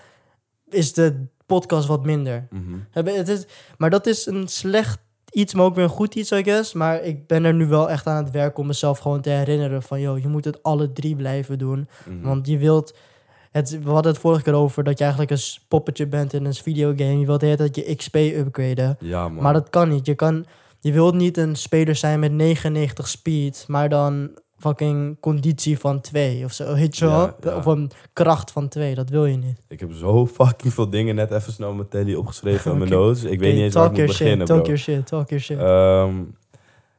is de podcast wat minder. Hebben- Het is, maar dat is een slecht iets, maar ook weer een goed iets, I guess. Maar ik ben er nu wel echt aan het werken om mezelf gewoon te herinneren van... joh, je moet het alle drie blijven doen. Mhm. Want je wilt... Het, we hadden het vorige keer over dat je eigenlijk een poppetje bent in een videogame. Je wilt de hele tijd je XP upgraden. Ja. Maar dat kan niet. Je, kan, je wilt niet een speler zijn met 99 speed, maar dan fucking conditie van 2 of zo. Weet je wel? Ja, ja. Of een kracht van 2. Dat wil je niet. Ik heb zo fucking veel dingen net even snel met Telly opgeschreven in mijn notes. Ik weet niet eens waar ik moet beginnen, talk bro. your shit, talk your shit. Ehm,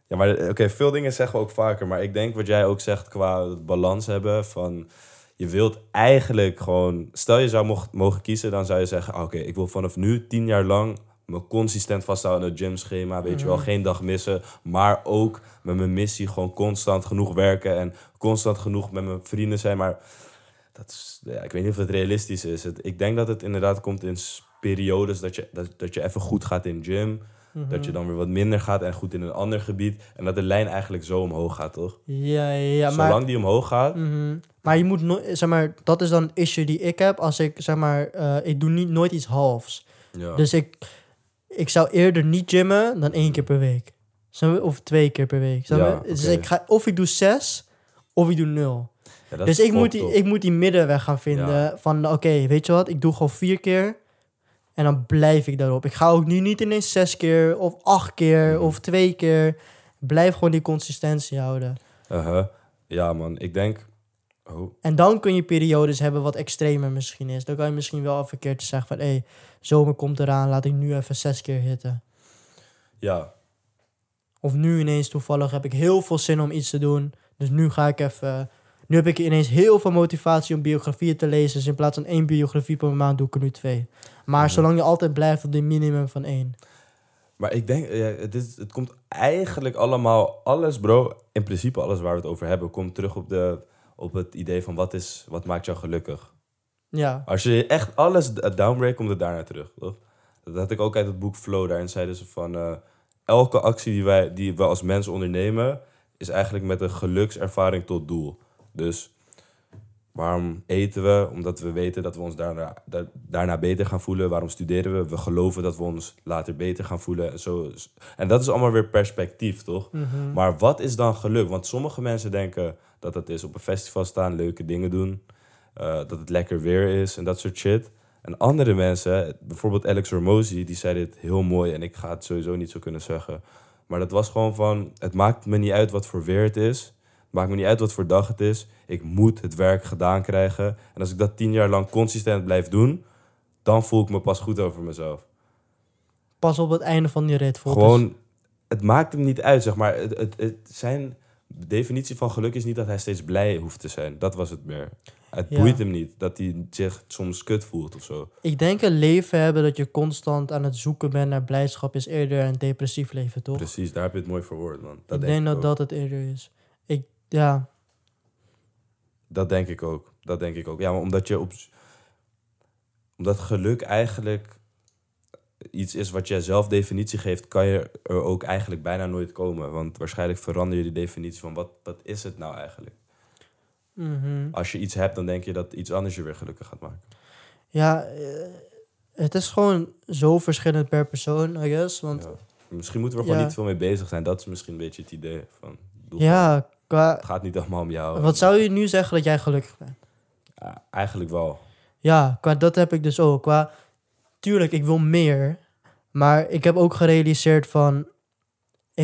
ja, maar eh, oké, veel dingen zeggen we ook vaker. Maar ik denk wat jij ook zegt qua balans hebben van... Je wilt eigenlijk gewoon... Stel je zou mogen kiezen, dan zou je zeggen... ah, Oké, ik wil vanaf nu tien jaar lang me consistent vasthouden aan het gymschema. Weet je wel, geen dag missen. Maar ook met mijn missie gewoon constant genoeg werken. En constant genoeg met mijn vrienden zijn. Maar dat is, ja, ik weet niet of het realistisch is. Het, ik denk dat het inderdaad komt in periodes dat je, dat, dat je even goed gaat in gym. Dat je dan weer wat minder gaat en goed in een ander gebied. En dat de lijn eigenlijk zo omhoog gaat, toch? Ja, ja, maar, Zolang die omhoog gaat. Mhm. maar je moet nooit, zeg maar, dat is dan een issue die ik heb als ik, zeg maar, eh, ik doe niet, nooit iets halfs. Ja. Dus ik, ik zou eerder niet gymmen dan één keer per week. Of twee keer per week. Ja, Dus ik ga, of ik doe zes, of ik doe nul. Ja, Dus ik moet, die, ik moet die middenweg gaan vinden. Ja. Van, oké, weet je wat? Ik doe gewoon vier keer. En dan blijf ik daarop. Ik ga ook nu niet ineens zes keer of acht keer Mhm. of twee keer. Blijf gewoon die consistentie houden. Uh-huh. Ja, man. Ik denk... Oh, En dan kun je periodes hebben wat extremer misschien is. Dan kan je misschien wel een keer te zeggen van... hé, hey, zomer komt eraan, laat ik nu even zes keer hitten. ja. Of nu ineens toevallig heb ik heel veel zin om iets te doen. Dus nu ga ik even... Nu heb ik ineens heel veel motivatie om biografieën te lezen. Dus in plaats van één biografie per maand doe ik er nu twee. Maar zolang je altijd blijft op die minimum van één. Maar ik denk, ja, het, is, het komt eigenlijk allemaal, alles bro, in principe alles waar we het over hebben, komt terug op, de, op het idee van wat, is, wat maakt jou gelukkig. Ja. Als je echt alles d- downbreakt, komt het daarnaar terug. Toch? Dat had ik ook uit het boek Flow. Daarin zeiden ze van... eh, elke actie die, wij, die we als mens ondernemen... is eigenlijk met een gelukservaring tot doel. Dus waarom eten we? Omdat we weten dat we ons daarna, da- daarna beter gaan voelen. Waarom studeren we? We geloven dat we ons later beter gaan voelen. En, zo, en dat is allemaal weer perspectief, toch? Mhm. Maar wat is dan geluk? Want sommige mensen denken dat het is op een festival staan, leuke dingen doen. Eh, dat het lekker weer is en dat soort shit. En andere mensen, bijvoorbeeld Alex Hormozy, die zei dit heel mooi. En ik ga het sowieso niet zo kunnen zeggen. Maar dat was gewoon van, het maakt me niet uit wat voor weer het is. Het maakt me niet uit wat voor dag het is. Ik moet het werk gedaan krijgen. En als ik dat tien jaar lang consistent blijf doen, dan voel ik me pas goed over mezelf. Pas op het einde van die rit. Gewoon, het maakt hem niet uit, zeg maar. Het, het, het, zijn definitie van geluk is niet dat hij steeds blij hoeft te zijn. Dat was het meer. Het boeit hem niet dat hij zich soms kut voelt of zo. Ik denk een leven hebben dat je constant aan het zoeken bent naar blijdschap is eerder een depressief leven, toch? Precies, daar heb je het mooi verwoord, man. Dat ik denk denk dat ook. dat het eerder is. Ik, ja, Dat denk ik ook. Dat denk ik ook. Ja, maar omdat je op. Omdat geluk eigenlijk iets is wat jij zelf definitie geeft, kan je er ook eigenlijk bijna nooit komen. Want waarschijnlijk verander je die definitie van wat, wat is het nou eigenlijk? Mhm. Als je iets hebt, dan denk je dat iets anders je weer gelukkig gaat maken. ja eh, het is gewoon zo verschillend per persoon, I guess. Want Ja. Misschien moeten we er gewoon Ja. niet veel mee bezig zijn. Dat is misschien een beetje het idee van. ja, qua, Het gaat niet allemaal om jou. wat zou je nu zeggen dat jij gelukkig bent? Ja, eigenlijk wel. Ja, qua dat heb ik dus ook. Qua, tuurlijk, ik wil meer. Maar ik heb ook gerealiseerd van...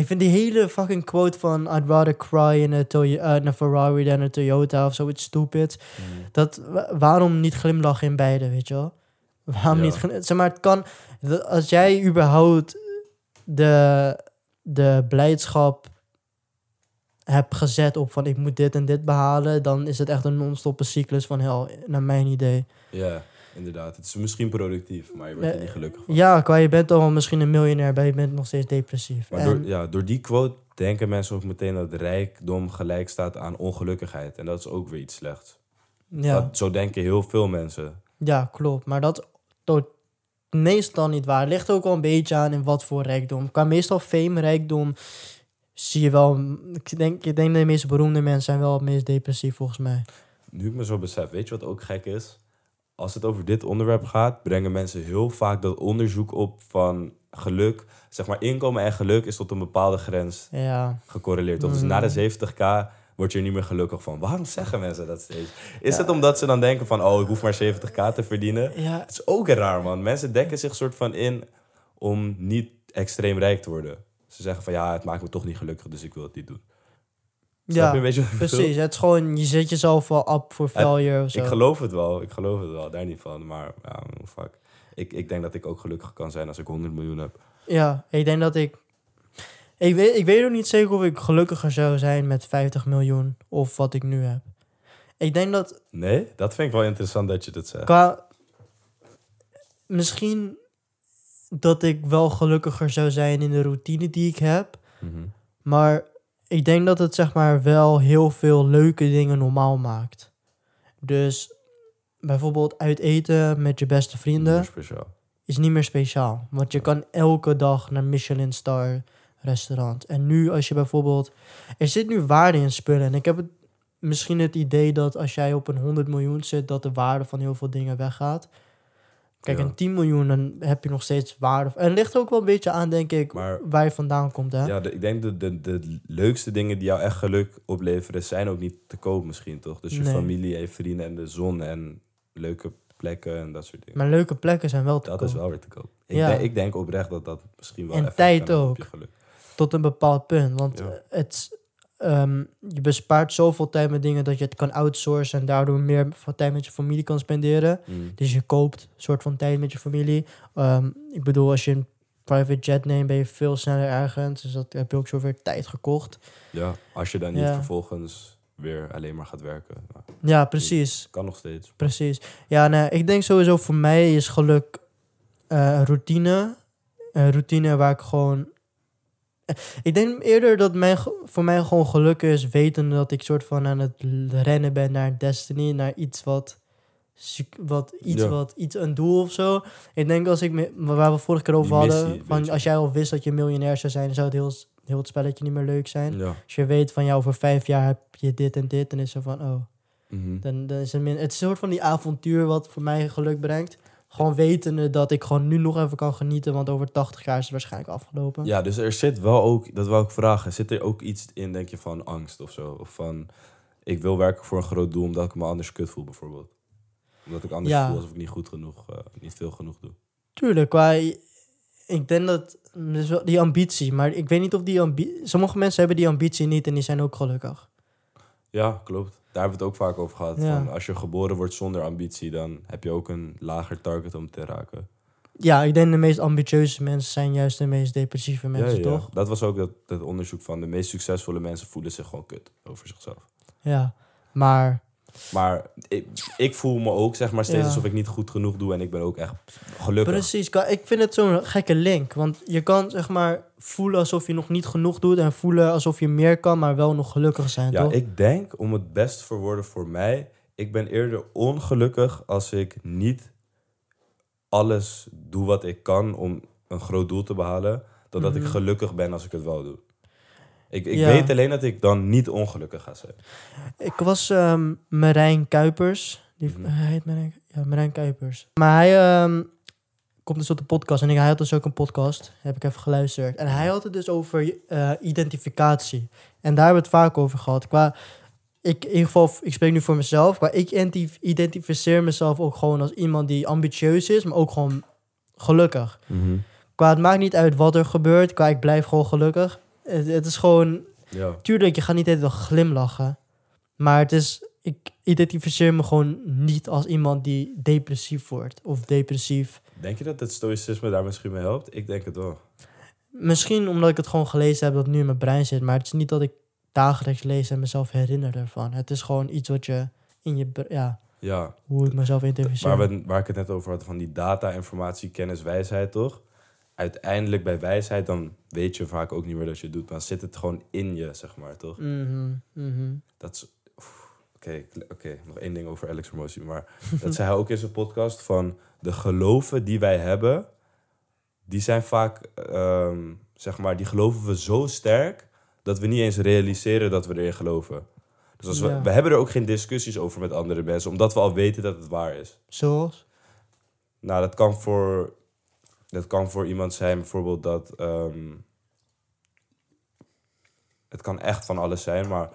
Ik vind die hele fucking quote van... I'd rather cry in a, Toy- uh, in a Ferrari than a Toyota of zoiets stupid. Dat, wa- waarom niet glimlachen in beide, weet je wel? Waarom Ja. niet Zeg maar, het kan... Als jij überhaupt de, de blijdschap hebt gezet op van... Ik moet dit en dit behalen... Dan is het echt een non-stoppe cyclus van hel, naar mijn idee. Ja, inderdaad. Het is misschien productief, maar je wordt er niet gelukkig van. Ja, qua je bent al misschien een miljonair, maar je bent nog steeds depressief. Maar En- door, ja, door die quote denken mensen ook meteen dat rijkdom gelijk staat aan ongelukkigheid. En dat is ook weer iets slechts. ja, Dat, zo denken heel veel mensen. ja, klopt. Maar dat is tot- meestal niet waar. Ligt ook wel een beetje aan in wat voor rijkdom. Qua meestal fame, rijkdom, zie je wel... Ik denk, ik denk dat de meest beroemde mensen zijn wel het meest depressief, volgens mij. Nu ik me zo besef, weet je wat ook gek is? Als het over dit onderwerp gaat, brengen mensen heel vaak dat onderzoek op van geluk. Zeg maar, inkomen en geluk is tot een bepaalde grens Ja, gecorreleerd. Dus na de 70k word je er niet meer gelukkig van. Waarom zeggen mensen dat steeds? Is het omdat ze dan denken van, oh, ik hoef maar 70k te verdienen? ja, Het is ook raar, man. Mensen dekken zich soort van in om niet extreem rijk te worden. Ze zeggen van, ja, het maakt me toch niet gelukkig, dus ik wil het niet doen. Ja je een beetje precies. Het is gewoon, je zet jezelf wel op voor failure of zo. Ik geloof het wel, ik geloof het wel, daar niet van. Maar ja, fuck. Ik, ik denk dat ik ook gelukkig kan zijn als ik 100 miljoen heb. Ja, ik denk dat ik... Ik weet, ik weet nog niet zeker of ik gelukkiger zou zijn met 50 miljoen of wat ik nu heb. Ik denk dat Nee, dat vind ik wel interessant dat je dat zegt. qua... Misschien dat ik wel gelukkiger zou zijn in de routine die ik heb. Mhm. Maar ik denk dat het zeg maar wel heel veel leuke dingen normaal maakt. Dus bijvoorbeeld uit eten met je beste vrienden speciaal. is niet meer speciaal. Want je kan elke dag naar Michelin star restaurant. En nu als je bijvoorbeeld... Er zit nu waarde in spullen. En ik heb het, misschien het idee dat als jij op een 100 miljoen zit... dat de waarde van heel veel dingen weggaat. Kijk, Ja. een 10 miljoen, dan heb je nog steeds waarde. En het ligt ook wel een beetje aan, denk ik, Maar- waar je vandaan komt. Hè? Ja, de- ik denk dat de, de leukste dingen die jou echt geluk opleveren, zijn ook niet te koop misschien, toch? Dus je Nee. familie en je vrienden en de zon en leuke plekken en dat soort dingen. Maar leuke plekken zijn wel te dat koop. is wel weer te koop. Ik, Ja. denk, ik denk oprecht dat dat misschien wel En tijd ook. Tot een bepaald punt. Want Ja. het, ehm, je bespaart zoveel tijd met dingen dat je het kan outsourcen... en daardoor meer tijd met je familie kan spenderen. Mm. Dus je koopt een soort van tijd met je familie. Ehm, ik bedoel, als je een private jet neemt, ben je veel sneller ergens. Dus dat heb je ook zoveel tijd gekocht. Ja, als je dan niet Ja. vervolgens weer alleen maar gaat werken. Nou, Ja, precies. kan nog steeds. Precies. Ja, nee, ik denk sowieso voor mij is geluk eh, routine. Een routine waar ik gewoon... Ik denk eerder dat mijn, voor mij gewoon geluk is weten dat ik soort van aan het rennen ben naar destiny, naar iets wat, wat, iets Ja. wat, iets, een doel of zo. Ik denk als ik, me, waar we vorige keer over missie, hadden, van als jij al wist dat je miljonair zou zijn, zou het heel, heel het spelletje niet meer leuk zijn. Ja. Als je weet van, ja, over vijf jaar heb je dit en dit, dan is het zo van, oh, Mhm. dan, dan is het, min, het is een soort van die avontuur wat voor mij geluk brengt. Gewoon wetende dat ik gewoon nu nog even kan genieten, want over 80 jaar is het waarschijnlijk afgelopen. Ja, dus er zit wel ook, dat wil ik vragen, zit er ook iets in, denk je, van angst of zo? Of van, ik wil werken voor een groot doel omdat ik me anders kut voel, bijvoorbeeld? Omdat ik anders Ja. voel alsof ik niet goed genoeg, eh, niet veel genoeg doe. Tuurlijk, maar ik denk dat dus die ambitie, maar ik weet niet of die ambitie. Sommige mensen hebben die ambitie niet en die zijn ook gelukkig. Ja, klopt. Daar hebben we het ook vaak over gehad. Ja. Van, als je geboren wordt zonder ambitie, dan heb je ook een lager target om te raken. Ja, ik denk de meest ambitieuze mensen zijn juist de meest depressieve mensen, ja, toch? Dat was ook dat, dat onderzoek van de meest succesvolle mensen voelen zich gewoon kut over zichzelf. Ja, maar Maar ik, ik voel me ook zeg maar steeds Ja. alsof ik niet goed genoeg doe. En ik ben ook echt gelukkig. Precies, ik vind het zo'n gekke link. Want je kan zeg maar voelen alsof je nog niet genoeg doet en voelen alsof je meer kan, maar wel nog gelukkig zijn, Ja, toch? ik denk om het best te verwoorden voor mij. Ik ben eerder ongelukkig als ik niet alles doe wat ik kan om een groot doel te behalen. Dan dat ik gelukkig ben als ik het wel doe. Ik, ik Mhm. Ja. weet alleen dat ik dan niet ongelukkig ga zijn. Ik was ehm Marijn Kuipers. Die, Mhm. Hij heet Marijn, ja, Marijn Kuipers. Maar hij ehm, komt dus op de podcast. En ik, hij had dus ook een podcast. Heb ik even geluisterd. En hij had het dus over eh, identificatie. En daar hebben we het vaak over gehad. Qua, ik, in ieder geval, ik spreek nu voor mezelf. Maar ik identi- identificeer mezelf ook gewoon als iemand die ambitieus is. Maar ook gewoon gelukkig. Qua, het maakt niet uit wat er gebeurt. Qua, ik blijf gewoon gelukkig. Het, het is gewoon Ja. tuurlijk, je gaat niet dag glimlachen. Maar het is, ik identificeer me gewoon niet als iemand die depressief wordt. Of depressief. Denk je dat het stoïcisme daar misschien mee helpt? Ik denk het wel. Misschien omdat ik het gewoon gelezen heb dat nu in mijn brein zit. Maar het is niet dat ik dagelijks lees en mezelf herinner ervan. Het is gewoon iets wat je in je... Ja, Ja, hoe ik mezelf identificeer. waar, we, waar ik het net over had, van die data, informatie, kennis, wijsheid, toch? Uiteindelijk bij wijsheid, dan weet je vaak ook niet meer dat je het doet. Maar dan zit het gewoon in je, zeg maar, toch? Mhm, mhm. Dat is... Oké, oké, nog één ding over Alex Promotie. Maar dat zei hij ook in zijn podcast van... De geloven die wij hebben, die zijn vaak... ehm, zeg maar, die geloven we zo sterk... dat we niet eens realiseren dat we erin geloven. Dus als we, we hebben er ook geen discussies over met andere mensen... omdat we al weten dat het waar is. Zoals? Nou, dat kan voor, dat kan voor iemand zijn bijvoorbeeld dat... ehm, het kan echt van alles zijn, maar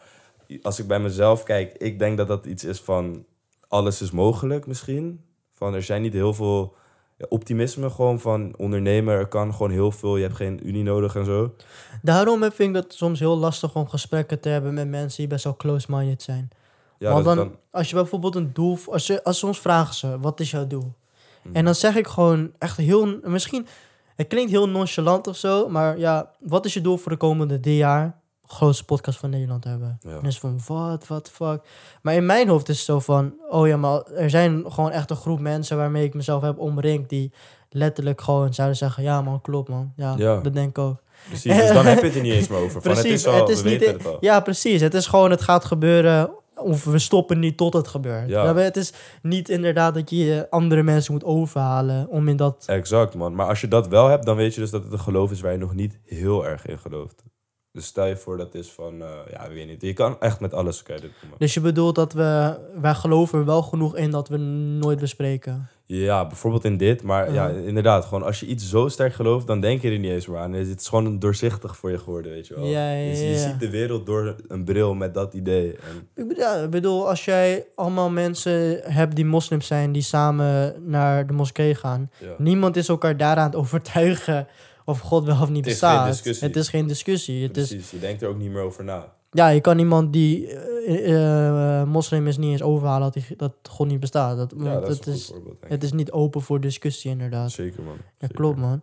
als ik bij mezelf kijk... ik denk dat dat iets is van... alles is mogelijk misschien. Van, er zijn niet heel veel... ja, optimisme gewoon van ondernemer. Er kan gewoon heel veel. Je hebt geen unie nodig en zo. Daarom vind ik het soms heel lastig om gesprekken te hebben met mensen die best wel close-minded zijn. Ja, Want dan, als je bijvoorbeeld een doel... Als, je, als ons vragen ze, wat is jouw doel? Mhm. En dan zeg ik gewoon echt heel... Misschien, het klinkt heel nonchalant of zo, maar ja, wat is je doel voor de komende drie jaar? Grootste podcast van Nederland hebben. Ja. En is van, wat, wat, fuck. Maar in mijn hoofd is het zo van, oh ja, maar er zijn gewoon echt een groep mensen waarmee ik mezelf heb omringd, die letterlijk gewoon zouden zeggen, ja man, klopt man. Ja, Ja. dat denk ik ook. Precies, dus dan heb je het er niet eens meer over. Van, het is al, het is niet- het. Ja, precies. Het is gewoon, het gaat gebeuren. Of we stoppen niet tot het gebeurt. Ja. Het is niet inderdaad dat je andere mensen moet overhalen om in dat... Exact, man. Maar als je dat wel hebt, dan weet je dus dat het een geloof is waar je nog niet heel erg in gelooft. Dus stel je voor dat is van, eh, ja, weet niet. Je kan echt met alles doen. Dus je bedoelt dat we... Wij geloven er wel genoeg in dat we nooit bespreken. Ja, bijvoorbeeld in dit. Maar ja, Ja. inderdaad, gewoon als je iets zo sterk gelooft, dan denk je er niet eens meer aan. Het is gewoon doorzichtig voor je geworden, weet je wel. Ja, ja, Dus je ja. ziet de wereld door een bril met dat idee. En, Ik bedoel, ja, ik bedoel, als jij allemaal mensen hebt die moslims zijn... die samen naar de moskee gaan... Niemand is elkaar daaraan het overtuigen of God wel of niet Het is geen bestaat. discussie. Het is geen discussie. Het is, Precies, je denkt er ook niet meer over na. Ja, je kan iemand die eh, eh, moslim is niet eens overhalen dat, die, dat God niet bestaat. Dat, Ja, dat is het, is, voorbeeld, denk ik. het is niet open voor discussie inderdaad. Zeker, man. Ja, Zeker. klopt man.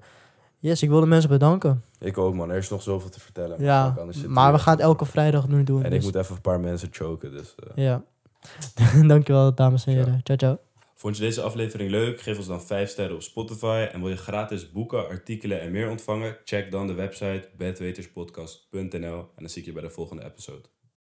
Yes, ik wil de mensen bedanken. Ik ook, man. Er is nog zoveel te vertellen. Ja, maar we gaan het elke vrijdag nu doen. En ik dus- moet even een paar mensen choken, dus... eh. Ja. Dankjewel, dames en heren. Ciao, ciao. Vond je deze aflevering leuk? Geef ons dan 5 sterren op Spotify. En wil je gratis boeken, artikelen en meer ontvangen? Check dan de website bedweterspodcast.nl. En dan zie ik je bij de volgende episode.